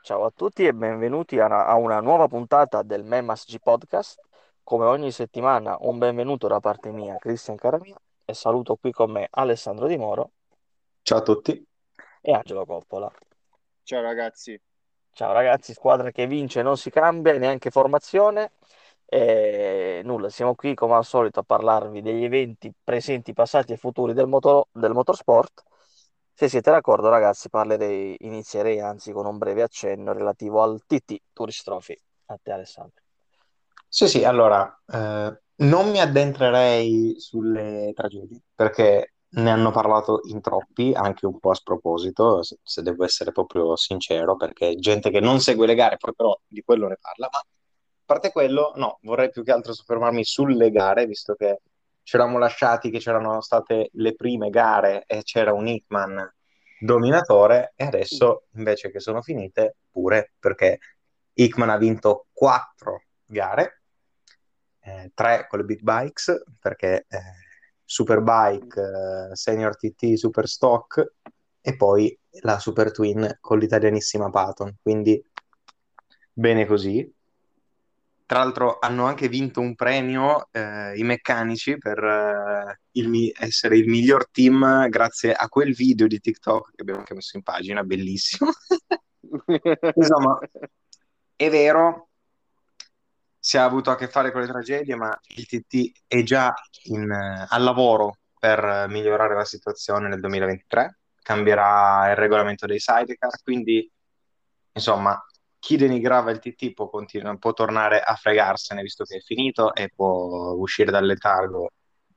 Ciao a tutti e benvenuti a una, a una nuova puntata del Memas G Podcast. Come ogni settimana, un benvenuto da parte mia, Cristian Caramia, e saluto qui con me Alessandro Di Moro Ciao a tutti. e Angelo Coppola. Ciao ragazzi. Ciao ragazzi, squadra che vince non si cambia, neanche formazione. E nulla, siamo qui come al solito a parlarvi degli eventi presenti, passati e futuri del, moto- del motorsport. Se siete d'accordo, ragazzi, parlerei, inizierei anzi con un breve accenno relativo al TT Tourist Trophy. A te, Alessandro. Sì, sì, allora, eh, non mi addentrerei sulle tragedie perché ne hanno parlato in troppi, anche un po' a sproposito, se, se devo essere proprio sincero, perché gente che non segue le gare, poi però di quello ne parla, ma a parte quello, no, vorrei più che altro soffermarmi sulle gare, visto che ci eravamo lasciati che c'erano state le prime gare e c'era un Hitman dominatore, e adesso invece che sono finite, pure perché Hickman ha vinto quattro gare, eh, tre con le big bikes, perché eh, Superbike, eh, Senior TT, Super Stock e poi la Super Twin con l'italianissima Patton. Quindi bene così. Tra l'altro hanno anche vinto un premio eh, i meccanici per eh, il mi- essere il miglior team grazie a quel video di TikTok che abbiamo anche messo in pagina, bellissimo. Insomma, è vero, si è avuto a che fare con le tragedie, ma il TT è già in, eh, al lavoro per migliorare la situazione nel 2023, cambierà il regolamento dei sidecar, quindi insomma chi denigrava il TT può, continu- può tornare a fregarsene visto che è finito e può uscire dal letargo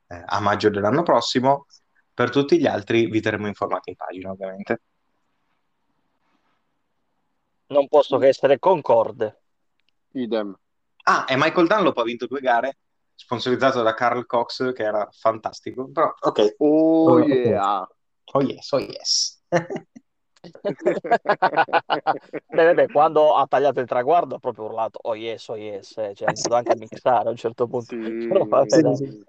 eh, a maggio dell'anno prossimo. Per tutti gli altri vi terremo informati in pagina, ovviamente. Non posso che essere concorde. Idem. Ah, e Michael Dunlop ha vinto due gare, sponsorizzato da Carl Cox, che era fantastico. Però, ok. Oh Oh, yeah. Oh yes, oh yes. Beh, beh, quando ha tagliato il traguardo ha proprio urlato oh yes, oh yes, eh, cioè ha iniziato anche a mixare a un certo punto. Sì, Però vabbè, Sì,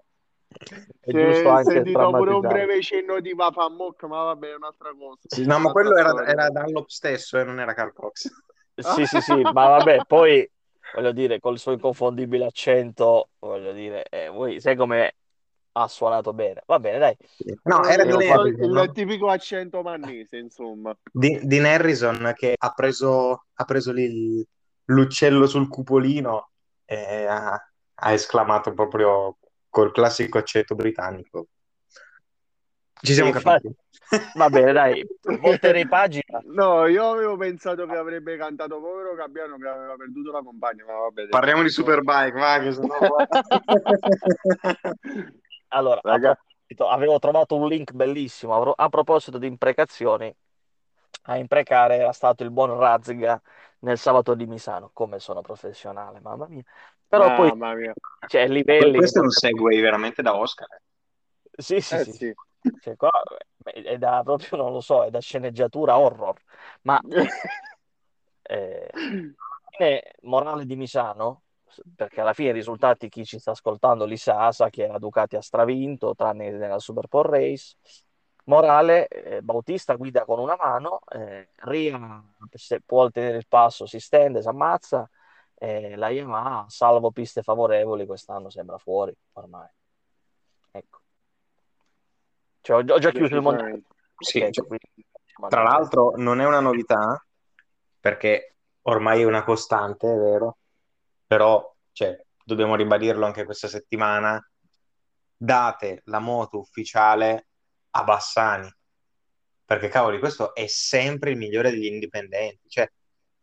è giusto è anche sentito pure un breve cenno di Vafamok, ma vabbè, è un'altra cosa. Sì, no, ma quello era, era Dunlop stesso e non era Carl Cox. Sì, sì, sì, ma vabbè, poi voglio dire, col suo inconfondibile accento, voglio dire, eh, voi sai come ha suonato bene. Va bene, dai. No, Eh, era Abbiamo fatto- il Harrison, tipico accento mannese, insomma. Di- Dean Harrison che ha preso, ha preso lì l'uccello sul cupolino e ha, ha esclamato proprio col classico accento britannico. Ci siamo Infatti- capiti. Va bene, dai, volterei pagina. No, io avevo pensato che avrebbe cantato povero Gabbiano che aveva perduto la compagna, ma vabbè. Parliamo di Superbike, va, che sennò... Allora, a Raga. proposito, avevo trovato un link bellissimo a, pro- a proposito di imprecazioni. A imprecare era stato il buon Razziga nel sabato di Misano. Come sono professionale, mamma mia. Però poi Mamma mia. c'è livelli. Questo è un segue veramente da Oscar. Sì, sì, Eh sì. sì. Cioè, qua è da proprio, non lo so, è da sceneggiatura horror. Ma eh, morale di Misano, perché alla fine i risultati chi ci sta ascoltando li sa, sa che la Ducati ha stravinto, tranne nella Super Pole Race. Morale, eh, Bautista guida con una mano, eh, Ria se può tenere il passo si stende, si ammazza, eh, la Yamaha, salvo piste favorevoli, quest'anno sembra fuori ormai. Ecco. Cioè, ho, già chiuso il mondiale. Sì, Ecco, cioè, Tra l'altro non è una novità, perché ormai è una costante, è vero, però cioè, dobbiamo ribadirlo anche questa settimana, date la moto ufficiale a Bassani, perché cavoli, questo è sempre il migliore degli indipendenti, cioè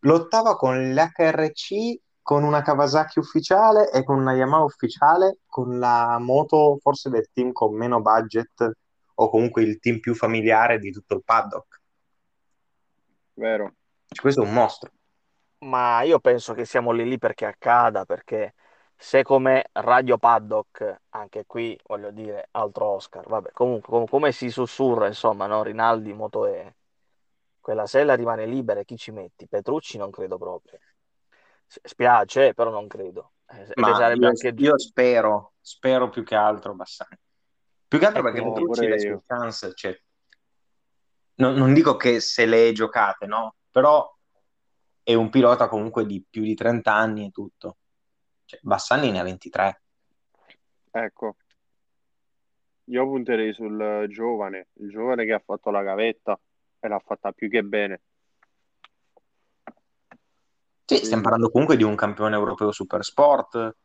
lottava con l'HRC, con una Kawasaki ufficiale e con una Yamaha ufficiale, con la moto forse del team con meno budget o comunque il team più familiare di tutto il paddock. Vero. Cioè, questo è un mostro. Ma io penso che siamo lì lì perché accada, perché se come Radio Paddock, anche qui voglio dire, altro Oscar, vabbè, comunque com- come si sussurra, insomma, no? Rinaldi, Moto E, quella sella rimane libera e chi ci metti? Petrucci non credo proprio. S- Spiace, però non credo. Eh, Ma sarebbe io, anche io spero, spero più che altro Bassani. Più che altro Ecco, perché no, Petrucci le sue chance, cioè, non, non dico che se le giocate, no? Però è un pilota comunque di più di 30 anni e tutto. Cioè, Bassani ne ha 23. Ecco, io punterei sul giovane, il giovane che ha fatto la gavetta e l'ha fatta più che bene. Sì, stiamo parlando comunque di un campione europeo super sport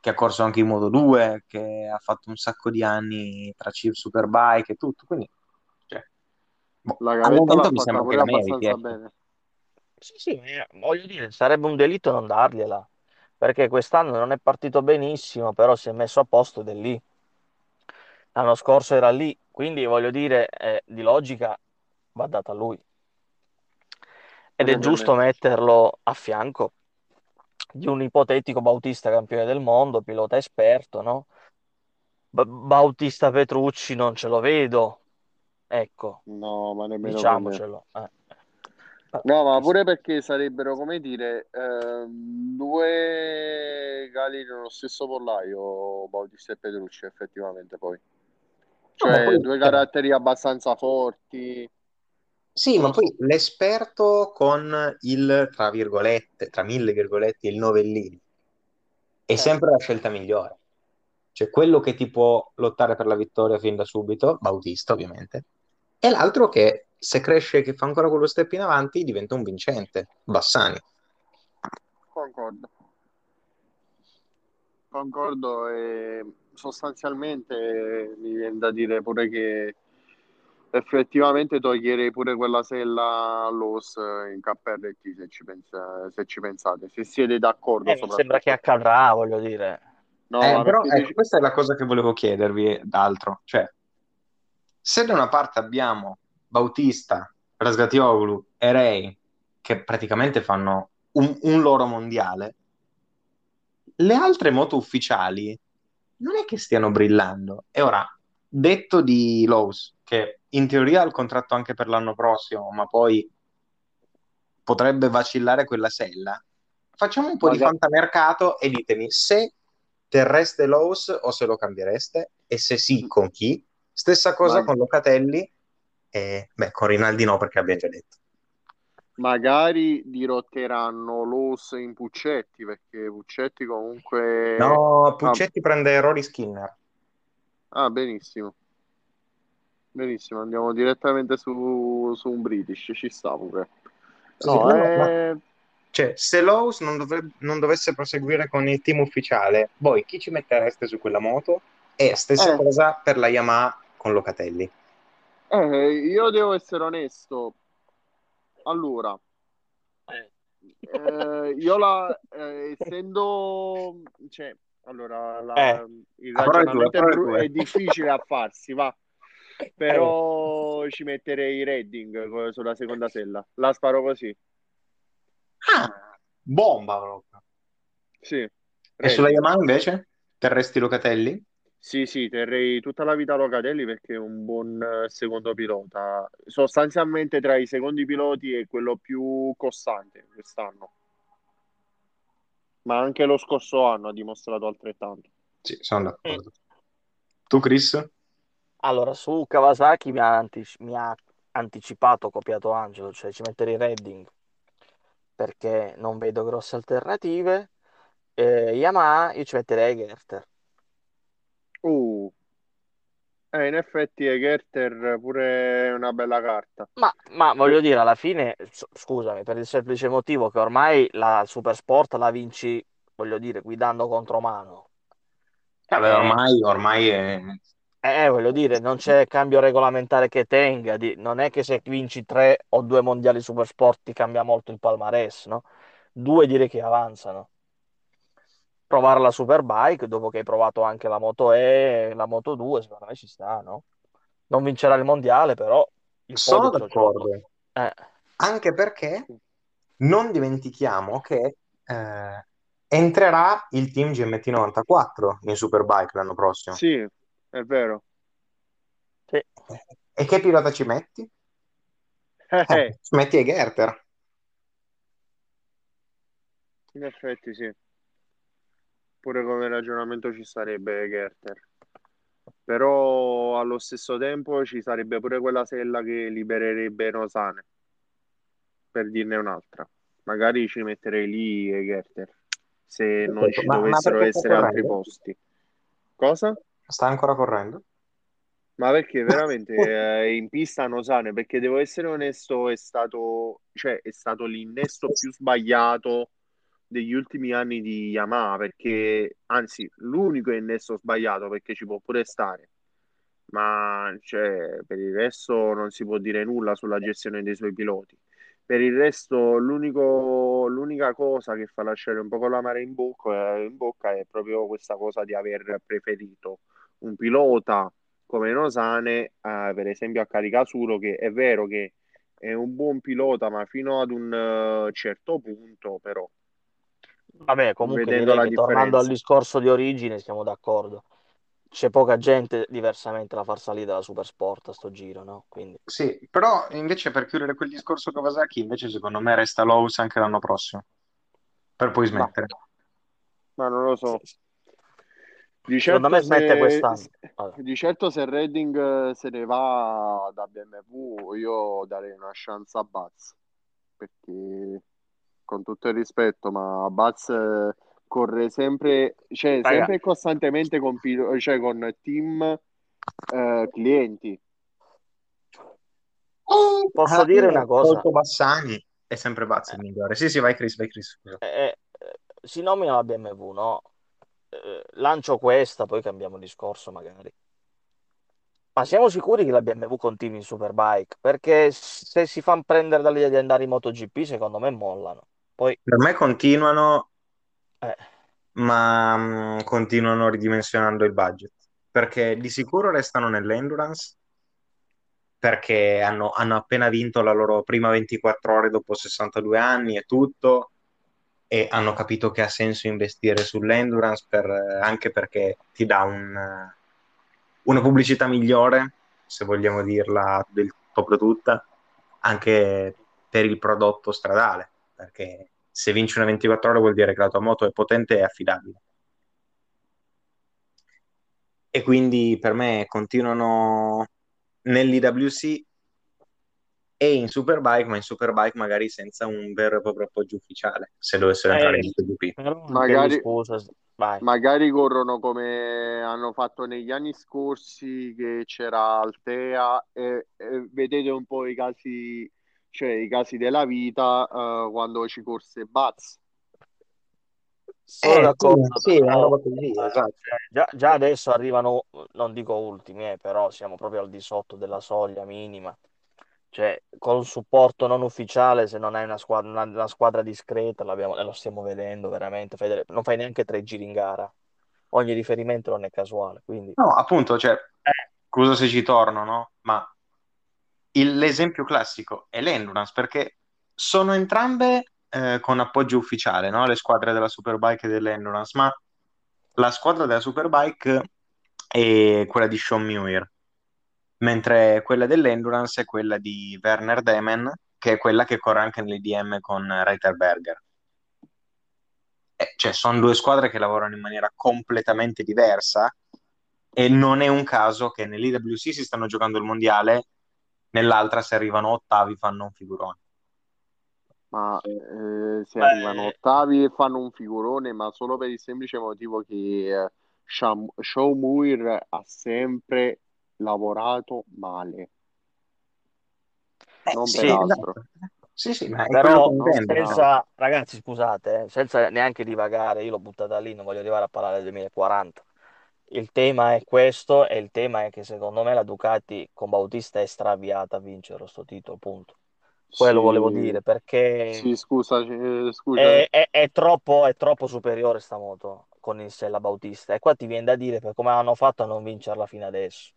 che ha corso anche in Moto 2, che ha fatto un sacco di anni tra Chip Superbike e tutto, quindi cioè, boh, La al gavetta l'ha momento mi sembra che la meriti, abbastanza ecco. bene. Sì, sì, eh, voglio dire, sarebbe un delitto non dargliela, perché quest'anno non è partito benissimo, però si è messo a posto ed è lì. L'anno scorso era lì, quindi voglio dire, eh, di logica va data a lui. Ed è giusto me. metterlo a fianco di un ipotetico Bautista campione del mondo, pilota esperto, no? Ba- Bautista Petrucci non ce lo vedo, ecco, No, ma nemmeno diciamocelo. eh. Però No, ma pure perché sarebbero, come dire, ehm, due gali nello stesso pollaio, Bautista e Petrucci, effettivamente poi. No, Cioè, poi, due cioè, caratteri abbastanza forti. sì, ma poi l'esperto con il, tra virgolette, tra mille virgolette, il novellino, è Eh, sempre la scelta migliore. Cioè, quello che ti può lottare per la vittoria fin da subito, Bautista ovviamente, e l'altro che se cresce che fa ancora quello step in avanti diventa un vincente, Bassani. concordo. Concordo e sostanzialmente mi viene da dire pure che effettivamente toglierei pure quella sella all'OS in KRT se ci pensa- se ci pensate, se siete d'accordo Eh, mi sembra che accadrà, voglio dire. No, Eh, però perché ecco, questa è la cosa che volevo chiedervi d'altro. Cioè, se da una parte abbiamo Bautista, Rasgatioglu e Rei, che praticamente fanno un, un loro mondiale, le altre moto ufficiali non è che stiano brillando. E ora, detto di Lowe's, che in teoria ha il contratto anche per l'anno prossimo, ma poi potrebbe vacillare quella sella, facciamo un po' di Maga- fantamercato e ditemi se terreste Lowe's o se lo cambiereste e se sì, con chi. Stessa cosa ma- con Locatelli e beh, con Rinaldi no perché abbiamo già detto. magari dirotteranno l'OS in Puccetti, perché Puccetti comunque... No, Puccetti prende Rory Skinner. Ah, benissimo. Benissimo, andiamo direttamente su, su un British, ci sta pure. Sì, sì, No, no, ma- eh, Cioè, se Lowe's non, dovrebbe- non dovesse proseguire con il team ufficiale, voi chi ci mettereste su quella moto? E stessa Eh. cosa per la Yamaha con Locatelli. Eh, io devo essere onesto. Allora, Eh. eh, io la, eh, essendo, cioè, allora, la- Eh. il ragionamento è, bru- è difficile a farsi, va. Però ci metterei Redding sulla seconda sella. La sparo così. Ah, bomba proprio. Sì. E sulla Redding. Yamaha invece? Terresti Locatelli? Sì, sì, terrei tutta la vita Locatelli perché è un buon eh, secondo pilota. Sostanzialmente tra i secondi piloti è quello più costante quest'anno. Ma anche lo scorso anno ha dimostrato altrettanto. Sì, sono d'accordo. Tu, Chris? Allora, su Kawasaki mi ha, antici- mi ha anticipato, copiato Angelo, cioè ci metterei Redding perché non vedo grosse alternative. Eh, Yamaha io ci metterei Gerter. Uh, eh, in effetti Egerter pure è una bella carta. Ma, ma voglio dire, alla fine, scusami, per il semplice motivo che ormai la Supersport la vinci, voglio dire, guidando contromano. Vabbè, Eh, ormai, ormai è... Eh, voglio dire, non c'è cambio regolamentare che tenga, di- non è che se vinci tre o due mondiali supersport ti cambia molto il palmarès, no? Due direi che avanzano. Provare la Superbike dopo che hai provato anche la Moto E, la Moto 2, secondo me ci sta, no? Non vincerà il mondiale, però il Sono d'accordo. Eh, Anche perché non dimentichiamo che eh, entrerà il team GMT94 in Superbike l'anno prossimo. Sì, è vero. sì. E che pilota ci metti? Eh, Eh, eh, ci metti Egerter. in effetti sì. Pure come ragionamento ci sarebbe Gerter. Però allo stesso tempo ci sarebbe pure quella sella che libererebbe Rosane, per dirne un'altra. magari ci metterei lì Gerter, se non Perfetto, ci ma, ma dovessero sta essere altri posti. Cosa? Sta ancora correndo? Ma perché veramente eh, in pista non sane, perché devo essere onesto, è stato, cioè, è stato l'innesto più sbagliato degli ultimi anni di Yamaha, perché anzi, l'unico innesto sbagliato perché ci può pure stare, ma cioè, per il resto non si può dire nulla sulla gestione dei suoi piloti. Per il resto, l'unica cosa che fa lasciare un po' l'amaro in bocca, in bocca è proprio questa cosa di aver preferito un pilota come Nosane, eh, per esempio a Caricasulo, che è vero che è un buon pilota, ma fino ad un eh, certo punto, però, Vabbè, comunque tornando al discorso di origine siamo d'accordo. C'è poca gente diversamente da far salire dalla Supersport a sto giro, no? Quindi, Sì, però invece per chiudere quel discorso Kawasaki, invece secondo me resta Lowe's anche l'anno prossimo, per poi Ma, smettere. ma non lo so. Di Secondo certo me smette se, quest'anno. Vabbè. di certo se Redding eh, se ne va da BMW, io darei una chance a Baz, perché con tutto il rispetto, ma Baz eh, corre sempre, cioè Raga, sempre e costantemente con, cioè, con team eh, clienti. posso Alla dire fine, una cosa? Colto Bassani è sempre Bazza il migliore. Sì, sì, vai Chris, vai Chris. Eh, eh, si nomina la BMW, no? Eh, lancio questa, poi cambiamo discorso magari. Ma siamo sicuri che la BMW continui in Superbike? Perché se si fanno prendere dall'idea di andare in MotoGP, secondo me mollano. Poi, Per me continuano, eh, ma mm, continuano ridimensionando il budget. Perché di sicuro restano nell'endurance, perché hanno, hanno appena vinto la loro prima 24 ore dopo 62 anni e tutto, e hanno capito che ha senso investire sull'endurance per- anche perché ti dà un, una pubblicità migliore, se vogliamo dirla del proprio tutta, anche per il prodotto stradale, perché se vinci una 24 ore vuol dire che la tua moto è potente e affidabile. E quindi per me continuano nell'IWC e in Superbike, ma in Superbike magari senza un vero e proprio appoggio ufficiale, se dovessero entrare in eh, MotoGP. Magari, scusa, magari corrono come hanno fatto negli anni scorsi che c'era Altea e, e vedete un po' i casi, cioè i casi della vita eh, quando ci corse Baz. Sono Eh, sì, d'accordo, sì, però così, eh, esatto. cioè, già, già adesso arrivano, non dico ultimi, eh, però siamo proprio al di sotto della soglia minima. Cioè, col supporto non ufficiale, se non hai una squadra, una, una squadra discreta, lo stiamo vedendo veramente, fai delle- non fai neanche tre giri in gara. Ogni riferimento non è casuale, quindi... No, appunto, cioè, Eh, scusa se ci torno, no? Ma il- l'esempio classico è l'Endurance, perché sono entrambe eh, con appoggio ufficiale, no? Le squadre della Superbike e dell'Endurance, ma la squadra della Superbike è quella di Sean Muir, mentre quella dell'Endurance è quella di Werner Demen, che è quella che corre anche nell'IDM con Reiter Berger. Eh, cioè, sono due squadre che lavorano in maniera completamente diversa e non è un caso che nell'IWC si stanno giocando il mondiale, nell'altra se arrivano ottavi fanno un figurone. Ma eh, se beh, arrivano ottavi e fanno un figurone, ma solo per il semplice motivo che eh, Sham- Shaw Muir ha sempre lavorato male, Eh, non sì, per sì, altro. Sì, ma però senza, ragazzi, scusate, eh, senza neanche divagare, io l'ho buttata lì, non voglio arrivare a parlare del 2040. Il tema è questo e il tema è che secondo me la Ducati con Bautista è straviata a vincere sto titolo, punto. Quello volevo Sì, dire perché sì, scusa, eh, scusa. è, è- è troppo, è troppo superiore sta moto con il Sella Bautista e qua ti viene da dire per come hanno fatto a non vincerla fino adesso.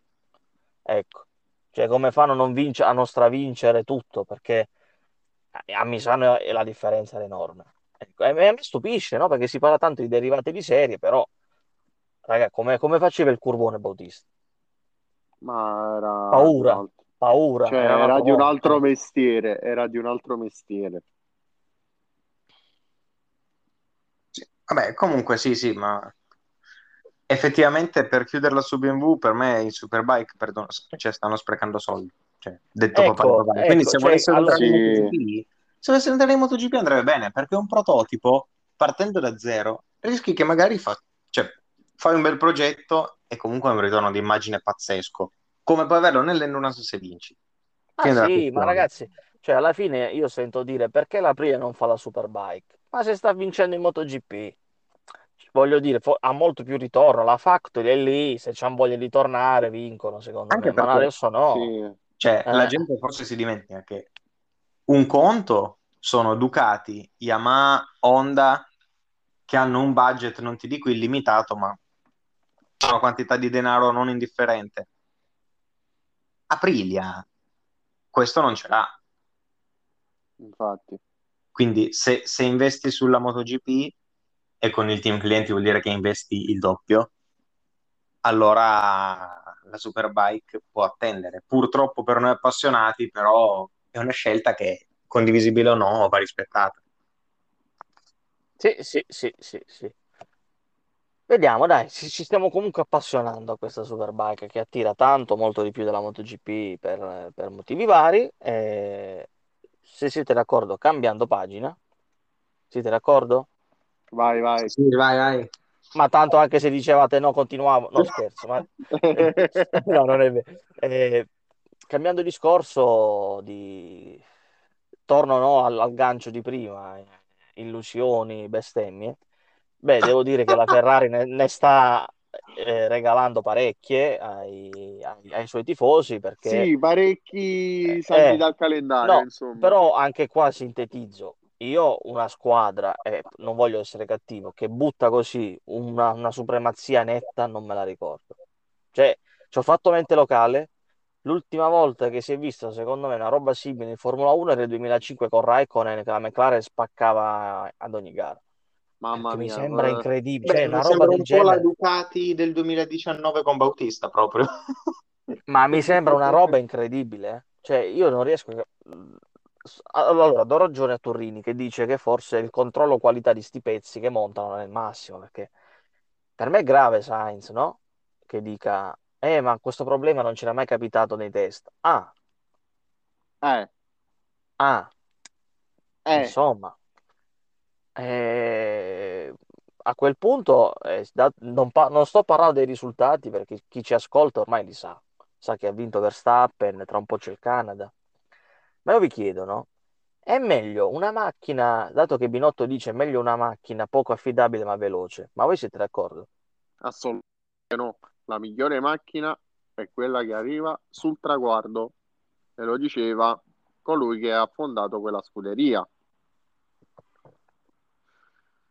Ecco, cioè come fanno a non vincere, a non stravincere tutto perché a Misano è- la differenza è enorme. Ecco, e a me stupisce, no? Perché si parla tanto di derivate di serie, però, raga, come, come faceva il curbone Bautista? Ma era un Paura, paura, cioè era un era altro di un altro eh. mestiere, era di un altro mestiere. Sì, Vabbè, comunque sì, sì, ma effettivamente per chiuderla su BMW, per me in Superbike, perdono, cioè stanno sprecando soldi, cioè, detto papà Ecco, papà. Quindi ecco, se cioè, volessero allora, Sì, andare in MotoGP andrebbe bene, perché un prototipo, partendo da zero, rischi che magari fa, cioè, fai un bel progetto e comunque un ritorno di immagine pazzesco, come puoi averlo nell'Endurance se vinci. Ah sì, ma ragazzi, cioè alla fine io sento dire perché la Aprilia non fa la Superbike? Ma se sta vincendo in MotoGP, voglio dire, fo- ha molto più ritorno, la Factory è lì, se c'hanno voglia di tornare vincono secondo Anche me, ma perché adesso no. Sì. cioè, la Eh, gente forse si dimentica che un conto sono Ducati, Yamaha, Honda, che hanno un budget, non ti dico illimitato, ma una quantità di denaro non indifferente. Aprilia questo non ce l'ha. Infatti. Quindi se, se investi sulla MotoGP e con il team clienti vuol dire che investi il doppio, allora la Superbike può attendere. Purtroppo per noi appassionati, però è una scelta che, condivisibile o no, va rispettata. sì, sì, sì, sì, sì. Vediamo, dai, ci, ci stiamo comunque appassionando a questa Superbike che attira tanto, molto di più della MotoGP per, per motivi vari. Eh, se siete d'accordo, cambiando pagina, siete d'accordo? Vai, vai. Sì, vai, vai. Ma tanto anche se dicevate no, continuavo, no scherzo, ma no, non è vero. Eh, cambiando discorso, di... torno no, al, al gancio di prima, eh, illusioni, bestemmie. Beh, devo dire che la Ferrari ne, ne sta eh, regalando parecchie ai, ai- ai suoi tifosi perché Sì, parecchi salti eh, dal calendario, no, insomma. però anche qua sintetizzo. Io una squadra, e non voglio essere cattivo, che butta così una, una supremazia netta, non me la ricordo. Cioè, ci ho fatto mente locale. L'ultima volta che si è vista, secondo me, una roba simile in Formula 1 era nel 2005 con Raikkonen, che la McLaren spaccava ad ogni gara. Mamma Che mi mia. sembra eh, incredibile. Cioè, Beh, una mi roba sembra del un po' la genere. Ducati del 2019 con Bautista proprio. Ma mi sembra una roba incredibile. eh. Cioè, io non riesco. a- Allora, do ragione a Torrini che dice che forse il controllo qualità di sti pezzi che montano non è il massimo. Perché per me è grave Sainz, no? Che dica, eh, ma questo problema non c'era mai capitato nei test. Ah, Eh, ah, eh, insomma. Eh, a quel punto eh, da- non, pa- non sto parlando dei risultati perché chi ci ascolta ormai li sa. Sa che ha vinto Verstappen, tra un po' c'è il Canada. Ma io vi chiedo, no? È meglio una macchina, dato che Binotto dice è meglio una macchina poco affidabile ma veloce, ma voi siete d'accordo? assolutamente no. La migliore macchina è quella che arriva sul traguardo. E lo diceva colui che ha fondato quella scuderia.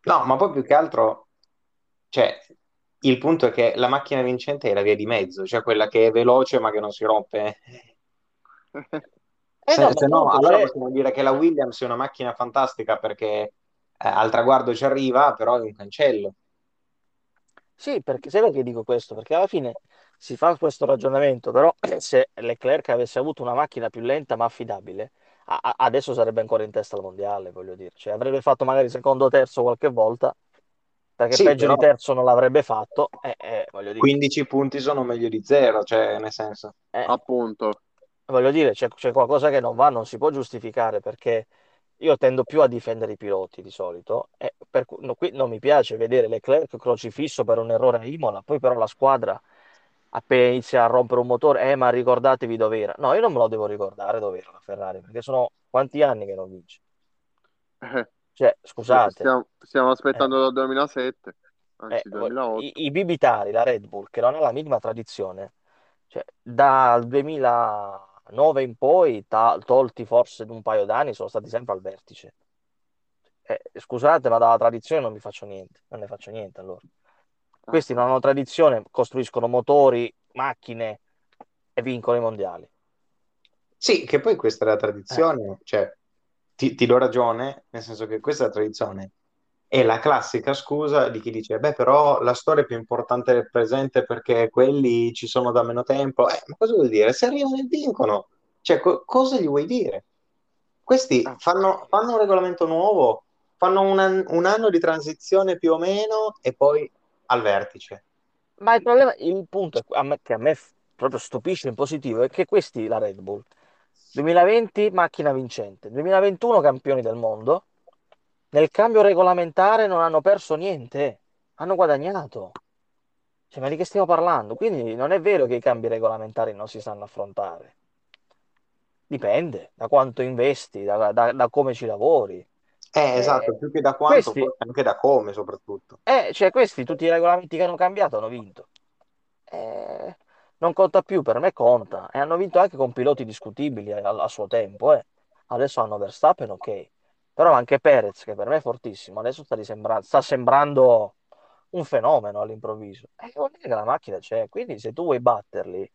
No, ma poi più che altro, cioè, il punto è che la macchina vincente è la via di mezzo, cioè quella che è veloce ma che non si rompe. Eh no, Se, ma se no, allora possiamo dire che la Williams è una macchina fantastica perché eh, al traguardo ci arriva, però è un cancello. Sì, perché sai perché dico questo? Perché alla fine si fa questo ragionamento, però se Leclerc avesse avuto una macchina più lenta ma affidabile, a- adesso sarebbe ancora in testa al mondiale, voglio dire. Cioè, avrebbe fatto magari secondo o terzo qualche volta, perché Sì, peggio di però terzo non l'avrebbe fatto, eh, eh, voglio dire. 15 punti sono meglio di zero, cioè nel senso. Eh, Appunto. voglio dire, c'è c'è qualcosa che non va, non si può giustificare perché io tendo più a difendere i piloti di solito. E per cui- no, qui non mi piace vedere Leclerc crocifisso per un errore a Imola, poi però la squadra appena inizia a rompere un motore, eh, ma ricordatevi dov'era. No, io non me lo devo ricordare dov'era la Ferrari, perché sono quanti anni che non vince. Eh, Cioè, scusate, stiamo, stiamo aspettando eh, dal 2007, eh, anzi vo- 2008. i, i bibitari, la Red Bull, che non ha la minima tradizione, cioè, dal 2009 in poi, ta- tolti forse un paio d'anni, sono stati sempre al vertice. Eh, scusate, ma dalla tradizione non mi faccio niente, non ne faccio niente allora. Questi non hanno tradizione, costruiscono motori, macchine e vincono i mondiali. Sì, che poi questa è la Eh, tradizione, cioè ti, ti do ragione, nel senso che questa è la tradizione. È la classica scusa di chi dice, beh, però la storia è più importante del presente perché quelli ci sono da meno tempo. Eh, ma cosa vuol dire? Se arrivano e vincono, cioè, co- cosa gli vuoi dire? Questi Ah, fanno, fanno un regolamento nuovo, fanno un, an- un anno di transizione più o meno e poi al vertice. Ma il problema, il punto a me- che a me proprio stupisce in positivo è che questi, la Red Bull, 2020 macchina vincente, 2021 campioni del mondo. Nel cambio regolamentare non hanno perso niente, hanno guadagnato. Cioè, ma di che stiamo parlando? Quindi non è vero che i cambi regolamentari non si sanno affrontare. Dipende da quanto investi, da, da- da come ci lavori. Eh, esatto, Eh, più che da quanto, questi, anche da come soprattutto. eh, cioè, questi, tutti i regolamenti che hanno cambiato, hanno vinto. Eh, non conta più, per me conta. E hanno vinto anche con piloti discutibili a, a suo tempo. eh. Adesso hanno Verstappen, ok. Però anche Perez, che per me è fortissimo, adesso sta, sta sembrando un fenomeno all'improvviso. E vuol dire che la macchina c'è. Quindi se tu vuoi batterli,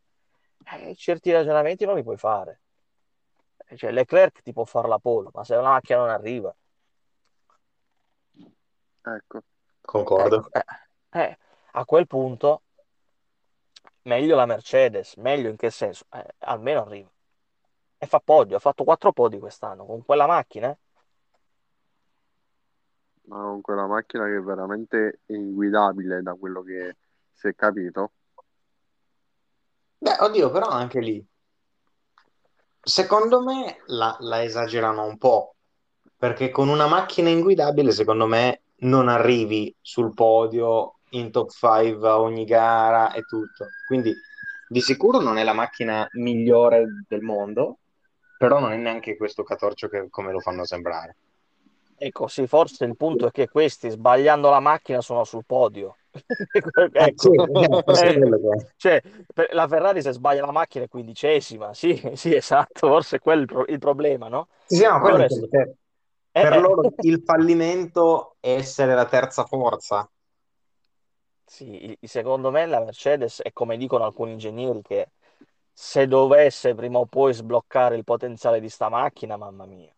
eh, certi ragionamenti non li puoi fare. Eh, Cioè, Leclerc ti può fare la pole, ma se la macchina non arriva, Ecco, Concordo. ecco, eh, eh, a quel punto meglio la Mercedes, meglio in che senso? Eh, almeno arriva. E fa podio, ha fatto quattro podi quest'anno con quella macchina. eh. ma con quella macchina che è veramente inguidabile da quello che si è capito. Beh, oddio, però anche lì, secondo me la, la esagerano un po', perché con una macchina inguidabile, secondo me, non arrivi sul podio in top 5 a ogni gara e tutto. Quindi di sicuro non è la macchina migliore del mondo, però non è neanche questo catorcio che come lo fanno sembrare. Ecco, sì, forse il punto è che questi sbagliando la macchina sono sul podio. Eh, sì, Ecco, eh, Eh, quello è. cioè, la Ferrari se sbaglia la macchina è quindicesima, sì, sì, esatto, forse è quello il, pro- il problema, no? Sì, no, quello adesso, è- eh, per eh. loro il fallimento è essere la terza forza. Sì, secondo me la Mercedes è come dicono alcuni ingegneri che se dovesse prima o poi sbloccare il potenziale di sta macchina, mamma mia,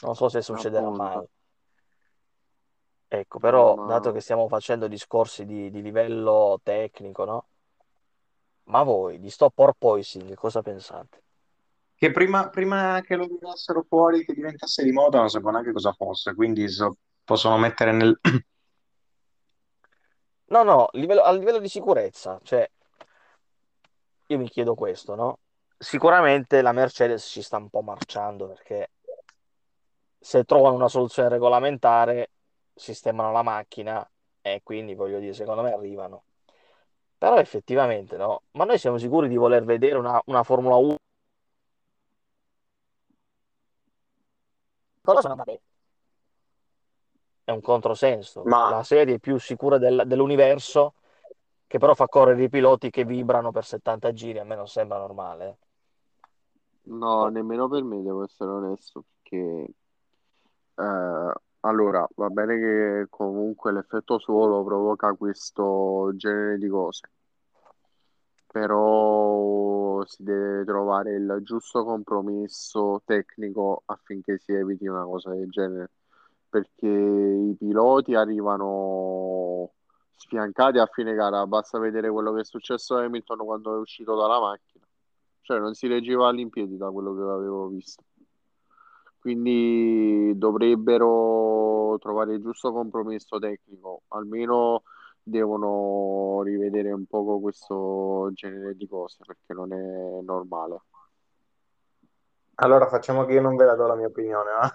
non so se succederà mai. Ecco, però dato ma che stiamo facendo discorsi di, di livello tecnico, no? Ma voi di sto porpoising cosa pensate? Che prima, prima che lo tirassero fuori, che diventasse di moda, non sapevo neanche cosa fosse, quindi so- possono mettere nel... No, no, livello- a livello di sicurezza, cioè io mi chiedo questo, no? Sicuramente la Mercedes ci sta un po' marciando perché se trovano una soluzione regolamentare, sistemano la macchina e quindi voglio dire, secondo me arrivano. Però effettivamente no, ma noi siamo sicuri di voler vedere una, una Formula 1? Cosa non va bene? È un controsenso. Ma La serie più sicura del- dell'universo, che però fa correre i piloti che vibrano per 70 giri, a me non sembra normale. no, nemmeno per me devo essere onesto, perché eh, allora va bene che comunque l'effetto suolo provoca questo genere di cose, però si deve trovare il giusto compromesso tecnico affinché si eviti una cosa del genere, perché i piloti arrivano sfiancati a fine gara, basta vedere quello che è successo a Hamilton quando è uscito dalla macchina, cioè non si reggeva all'impiedi da quello che avevo visto. Quindi dovrebbero trovare il giusto compromesso tecnico, almeno devono rivedere un poco questo genere di cose perché non è normale. allora facciamo che io non ve la do la mia opinione, va?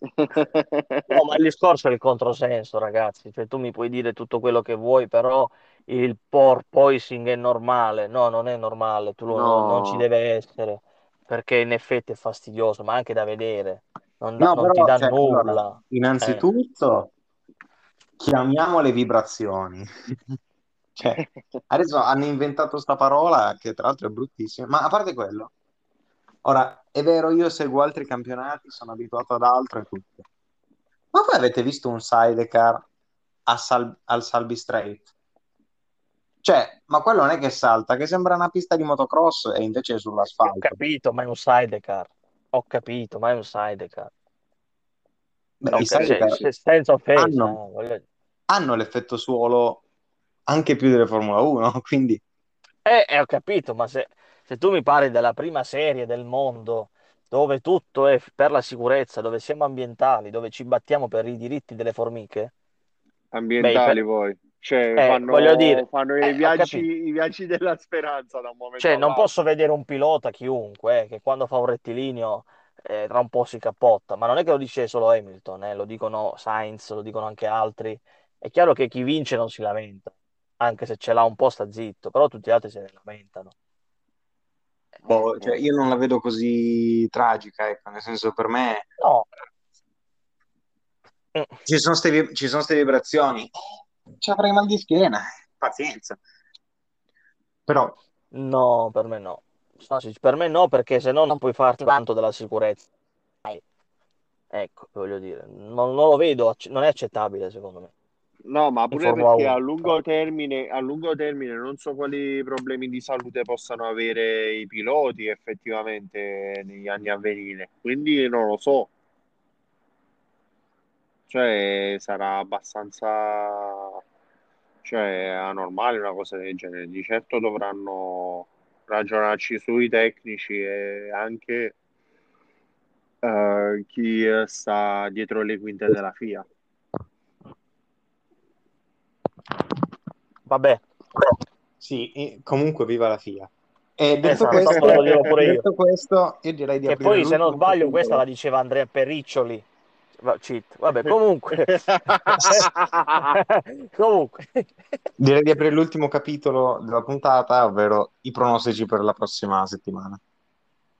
No, ma il discorso è il controsenso, ragazzi. Cioè, tu mi puoi dire tutto quello che vuoi, però il porpoising è normale. No, non è normale, tu lo- non, non ci No, deve essere, perché in effetti è fastidioso, ma anche da vedere. Non, No, non ti però, dà cioè, allora, nulla. Eh. innanzitutto chiamiamole vibrazioni. Cioè, adesso hanno inventato sta parola che tra l'altro è bruttissima, ma a parte quello, ora è vero, io seguo altri campionati, sono abituato ad altro e tutto. Ma voi avete visto un sidecar Sal- al Salby Strait? Cioè, ma quello non è che salta, che sembra una pista di motocross e invece è Ho sull'asfalto. capito, ma è un sidecar. Ho capito, ma è un sidecar. I ca- cioè, senza offesa, hanno, eh, voglio- hanno l'effetto suolo anche più delle Formula 1, quindi Eh, eh, ho capito, ma se, se tu mi parli della prima serie del mondo, dove tutto è per la sicurezza, dove siamo ambientali, dove ci battiamo per i diritti delle formiche, beh, i ambientali poi. Cioè, Eh, fanno, voglio dire, fanno i eh, ho viaggi, i viaggi della speranza da un momento Cioè, non posso vedere un pilota, chiunque, eh, che quando fa un rettilineo eh, tra un po' si cappotta, ma non è che lo dice solo Hamilton, eh, lo dicono Sainz, lo dicono anche altri. È chiaro che chi vince non si lamenta, anche se ce l'ha un po' sta zitto, però tutti gli altri se ne lamentano. Boh, cioè, io non la vedo così tragica, ecco, nel senso per me no, ci sono ste, ci sono ste vibrazioni, ci avrei mal di schiena, pazienza. Però, no, per me no. No, sì, per me no, perché se no non puoi farti tanto della sicurezza. Ecco, voglio dire, non, non lo vedo, non è accettabile secondo me. No, ma pure perché a 1. lungo termine, a lungo termine non so quali problemi di salute possano avere i piloti effettivamente negli anni a venire. Quindi non lo so. Cioè, sarà abbastanza, cioè, anormale una cosa del genere. Di certo dovranno ragionarci sui tecnici e anche eh, chi sta dietro le quinte della FIA. Vabbè, sì, e comunque viva la FIA. E detto esatto, questo, tanto lo dirò pure io. detto questo, io direi di Che poi, se non sbaglio, questa la diceva Andrea Periccioli. Va- Cheat. Vabbè, comunque. Comunque. Direi di aprire l'ultimo capitolo della puntata, ovvero i pronostici per la prossima settimana.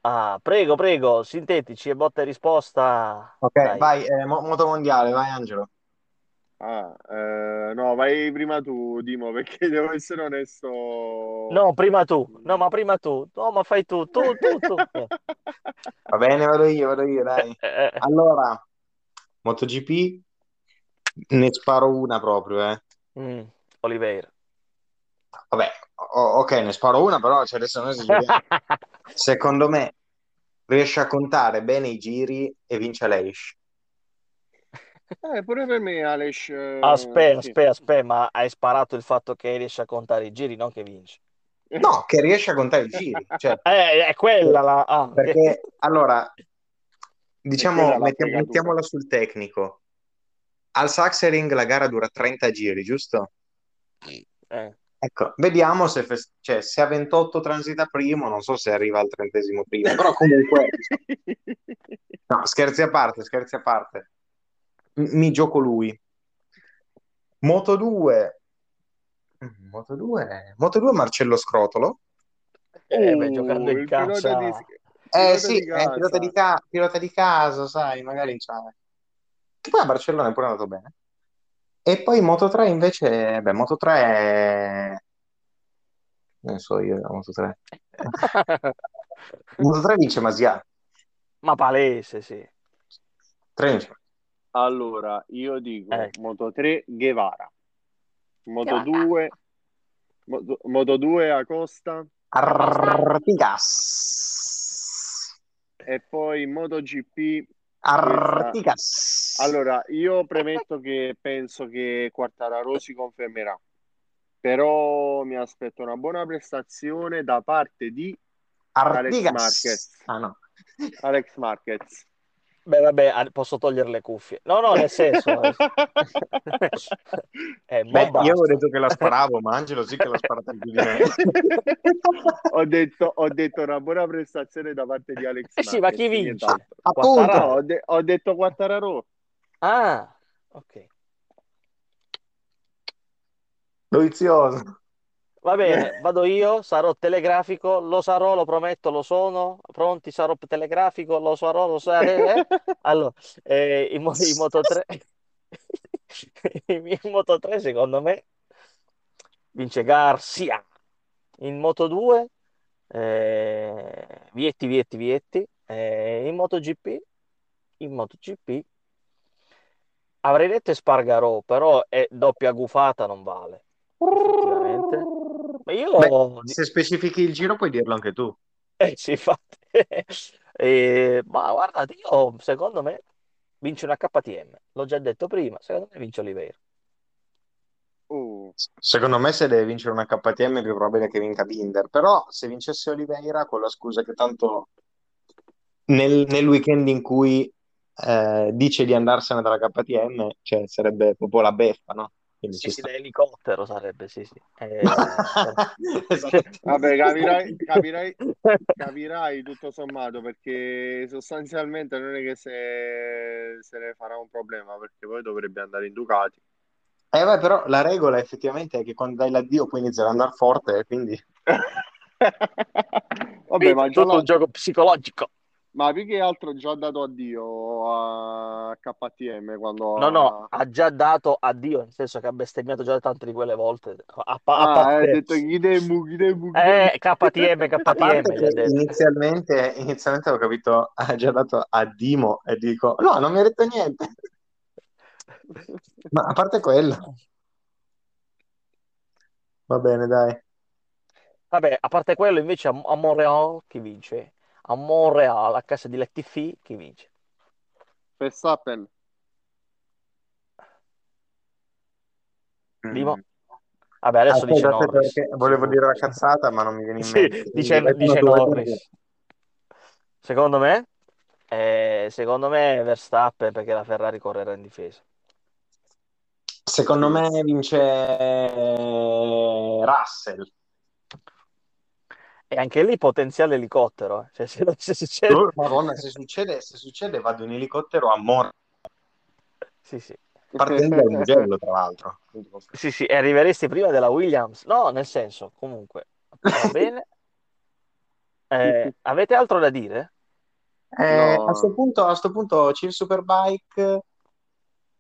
Ah, prego, prego, sintetici e botta e risposta. Ok, Dai. vai, eh, mo- moto mondiale, vai Angelo. Ah, eh, no, vai prima tu, Dimo, perché devo essere onesto. No, prima tu. No, ma prima tu. No, ma fai tu, tu, tu, tu. Va bene, vado io, vado io, dai. Allora, MotoGP, ne sparo una proprio, eh. Mm, Oliveira. Vabbè, o- ok, ne sparo una, però cioè, adesso noi esageriamo. Secondo me riesce a contare bene i giri e vince l'Eish. Eh, pure per me, Alex. eh, Aspetta, sì. aspetta, aspetta, ma hai sparato il fatto che riesce a contare i giri, non che vince. No, che riesce a contare i giri. Cioè, Eh, è quella la... ah, perché allora, quella diciamo, fregatura. mettiamola sul tecnico. Al Sachsenring la gara dura 30 giri, giusto? Eh. Ecco, vediamo se, fes- cioè, se a 28 transita primo, non so se arriva al trentesimo primo, però comunque, no, scherzi a parte, scherzi a parte. M- mi gioco lui. Moto 2, Mm, Moto 2, Moto 2 Marcello Scrotolo. Eh, beh, Oh, giocando in casa... di, Eh pilota sì, di è pilota di, casa. ca- pilota di casa, sai, magari c'ha... Che poi a Barcellona è pure andato bene. E poi Moto 3 invece, beh, Moto 3 è... Non so io, la Moto 3. Moto 3 vince Masia. Ma palese, sì. 3 vince. Allora, io dico Ecco. Moto 3 Guevara, Moto Guevara. 2 Moto, Moto 2 Acosta Artigas. E poi MotoGP Artigas. Allora, io premetto che penso che Quartararo si confermerà, però mi aspetto una buona prestazione da parte di Alex Artigas. Marquez. Ah no. Alex Marquez. Beh, vabbè, posso togliere le cuffie. No, no, nel senso... eh, eh, mo Beh, io avevo basta. detto che la sparavo, ma Angelo sì che l'ha sparata più di me. ho, detto, ho detto una buona prestazione da parte di Alex Eh sì, ma chi vince? Appunto. Ho, de- ho detto Quartararo. Ah, ok. Dovizioso. Va bene, vado io, sarò telegrafico, lo sarò, lo prometto, lo sono. Pronti, sarò telegrafico, lo sarò, lo sarò. eh? Allora, eh, in, in Moto 3, in Moto 3 secondo me vince Garcia. In Moto 2 eh, Vietti, Vietti, Vietti. Eh, in MotoGP, in MotoGP avrei detto Espargarò, però è doppia gufata, non vale. Effettivamente. Ma io Beh, se specifichi il giro puoi dirlo anche tu. Eh, sì, infatti. Eh, ma guardate, io secondo me vince una KTM. L'ho già detto prima, secondo me vince Oliveira. Oh, Secondo me se deve vincere una KTM è più probabile che vinca Binder, però se vincesse Oliveira con la scusa che tanto nel, nel weekend in cui eh, dice di andarsene dalla KTM, cioè sarebbe proprio la beffa, no? Quindi Sì, ci sì, sta. da elicottero sarebbe, sì, sì. Eh, Esatto. Vabbè, capirai, capirai, capirai tutto sommato perché sostanzialmente non è che se, se ne farà un problema perché poi dovrebbe andare in Ducati. Eh, beh, però la regola effettivamente è che quando dai l'addio poi iniziare ad andare forte, quindi Vabbè, ma tutto la- un gioco psicologico. Ma più che altro già ha dato addio a KTM quando No, no, ha... già dato addio, nel senso che ha bestemmiato già tante di quelle volte. A, pa- a Ah, parte- ha detto Chidemu, Chidemu, Eh, KTM, a KTM inizialmente, inizialmente ho capito, ha già dato a Dimo e dico, no, non mi ha detto niente. Ma a parte quello, va bene, dai. Vabbè, a parte quello, invece a, a Montreal chi vince? A Montreal, a casa di Latifi, chi vince? Verstappen. Dimo? Vabbè, adesso Aspetta, dice Norris. volevo dire la cazzata, ma non mi viene in Sì, mente. quindi dice, dice Norris. Secondo me? Eh, secondo me Verstappen perché la Ferrari correrà in difesa. Secondo Sì. me vince Russell. E anche lì potenziale elicottero. eh. Cioè, se, se succede... Oh, Madonna, se succede, se succede vado in elicottero a Mor, Sì, sì. partendo dal Mugello, tra l'altro. Sì, sì, e arriveresti prima della Williams? No, nel senso, comunque, va bene. Eh, avete altro da dire? Eh, No. a sto punto, a sto punto c'è il Superbike,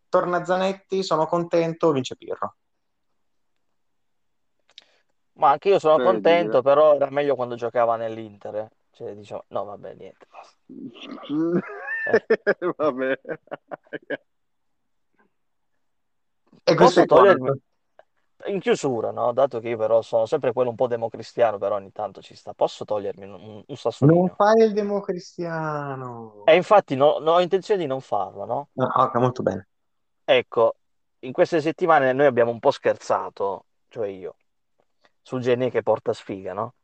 torna Zanetti, sono contento, vince Pirro. Ma anche io sono Vedi, contento, eh. però era meglio quando giocava nell'Inter. eh. Cioè, diciamo, no, vabbè, niente. basta. Vabbè. E questo Posso è quanto. togliermi in chiusura, no? Dato che io però sono sempre quello un po' democristiano, però ogni tanto ci sta. Posso togliermi un, un Non sassolino? fai il democristiano. E infatti no- no, ho intenzione di non farlo, no? Ah, ok, molto bene. Ecco, in queste settimane noi abbiamo un po' scherzato, cioè io, sul Genè che porta sfiga, no?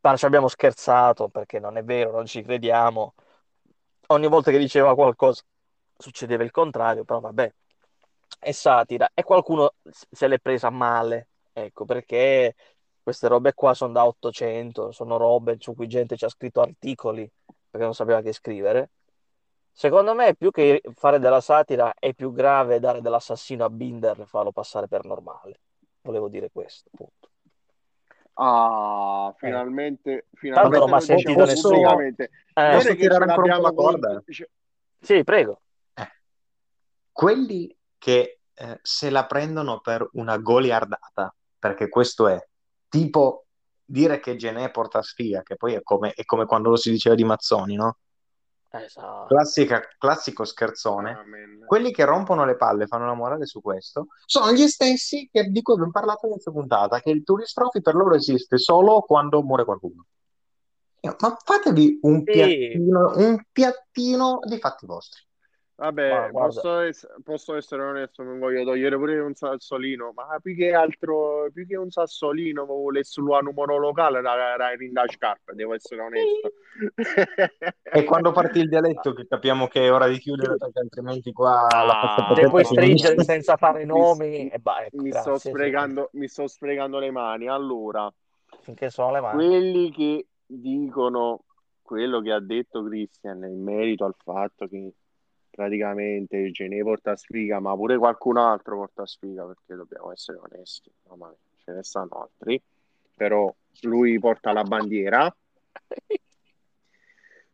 Ma ci abbiamo scherzato perché non è vero, non ci crediamo. Ogni volta che diceva qualcosa succedeva il contrario, però vabbè, è satira. E qualcuno se l'è presa male, ecco, perché queste robe qua sono da 800, sono robe su cui gente ci ha scritto articoli perché non sapeva che scrivere. Secondo me, più che fare della satira, è più grave dare dell'assassino a Binder e farlo passare per normale. Volevo dire questo, appunto. Ah, finalmente, Tanto finalmente non mi ha sentito nessuno. pubblicamente. Eh, Non Posso è che tirare ancora un po' la corda? sì, prego. Eh. Quelli che eh, se la prendono per una goliardata, perché questo è tipo dire che Genè porta sfiga, che poi è come, è come quando lo si diceva di Mazzoni, no? Esatto. Classica, classico scherzone. Amen. Quelli che rompono le palle, fanno la morale su questo, sono gli stessi che, di cui abbiamo parlato inizio puntata, che il Tourist Trophy per loro esiste solo quando muore qualcuno. Ma fatevi un Sì. piattino, un piattino di fatti vostri. Vabbè, posso, ess- posso essere onesto, non voglio togliere pure un sassolino, ma più che altro, più che un sassolino, volessi un numero locale, in da scarpa, devo essere onesto. E quando parti il dialetto che capiamo che è ora di chiudere perché altrimenti qua la Ah, potente puoi stringere senza fare Mi- nomi, e bah, ecco, mi grazie, sto sì. sprecando, mi sto sprecando le mani. Allora, Finché sono le mani. quelli che dicono quello che ha detto Christian in merito al fatto che praticamente Genè porta sfiga, ma pure qualcun altro porta sfiga, perché dobbiamo essere onesti, mamma ce ne stanno altri, però lui porta la bandiera.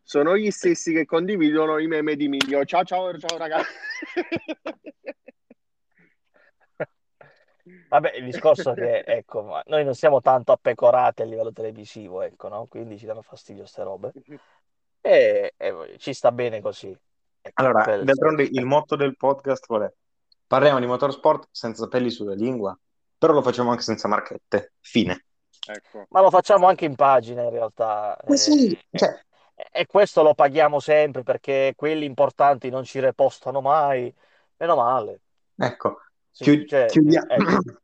Sono gli stessi che condividono i meme di Miglio. Ciao ciao ciao ragazzi. Vabbè, il discorso è che, ecco, noi non siamo tanto appecorati a livello televisivo, ecco, no? Quindi ci danno fastidio ste robe. E, e ci sta bene così. Allora, d'altronde il motto del podcast qual è? Parliamo di motorsport senza peli sulla lingua, però lo facciamo anche senza marchette. Fine. Ecco. Ma lo facciamo anche in pagina in realtà. Eh sì, eh, cioè, E, e questo lo paghiamo sempre perché quelli importanti non ci repostano mai. Meno male. ecco, Sì, chiu- cioè, chiudia- ecco.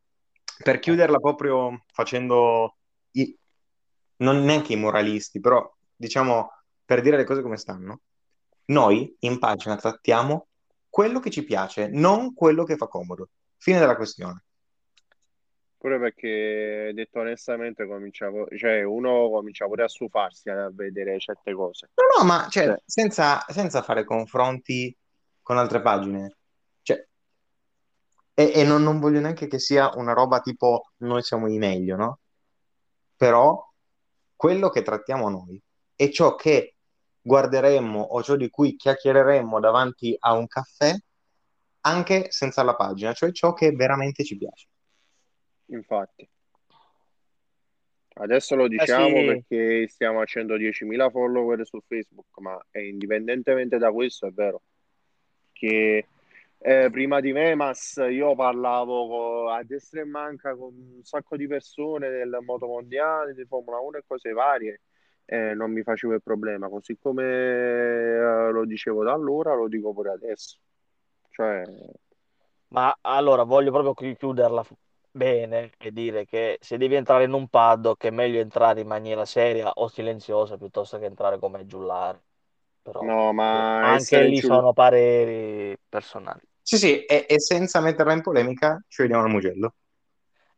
per chiuderla proprio facendo, i- non neanche i moralisti, però diciamo per dire le cose come stanno, noi in pagina trattiamo quello che ci piace, non quello che fa comodo. Fine della questione. Pure perché, detto onestamente, cominciavo, cioè, uno comincia pure a stufarsi a vedere certe cose. No, no, ma cioè, Cioè, senza, senza fare confronti con altre pagine. Cioè, e e non, non voglio neanche che sia una roba tipo noi siamo i meglio, no? Però quello che trattiamo noi è ciò che guarderemmo o ciò di cui chiacchiereremmo davanti a un caffè anche senza la pagina, cioè ciò che veramente ci piace. infatti, adesso lo Eh diciamo sì, perché stiamo a 110.000 follower su Facebook, ma eh, indipendentemente da questo è vero che eh, prima di me, Mas, io parlavo a destra e manca con un sacco di persone del motomondiale, di Formula 1 e cose varie, e non mi facevo il problema, così come eh, lo dicevo da allora, lo dico pure adesso. Cioè, ma allora voglio proprio chi- chiuderla bene e dire che se devi entrare in un paddock è meglio entrare in maniera seria o silenziosa piuttosto che entrare come giullare. Però no, ma anche lì giù... sono pareri personali. Sì, sì, e, e senza metterla in polemica, ci vediamo al Mugello.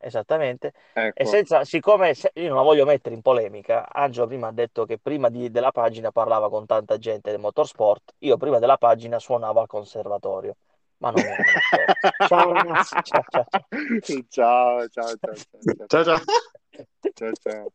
Esattamente. E Ecco, senza, siccome se- io non la voglio mettere in polemica, Angelo prima ha detto che prima di- della pagina parlava con tanta gente del motorsport, io prima della pagina suonavo al conservatorio, ma non. Ciao ragazzi, ciao ciao ciao. ciao, ciao, ciao, ciao, ciao, Ciao, ciao. ciao, ciao.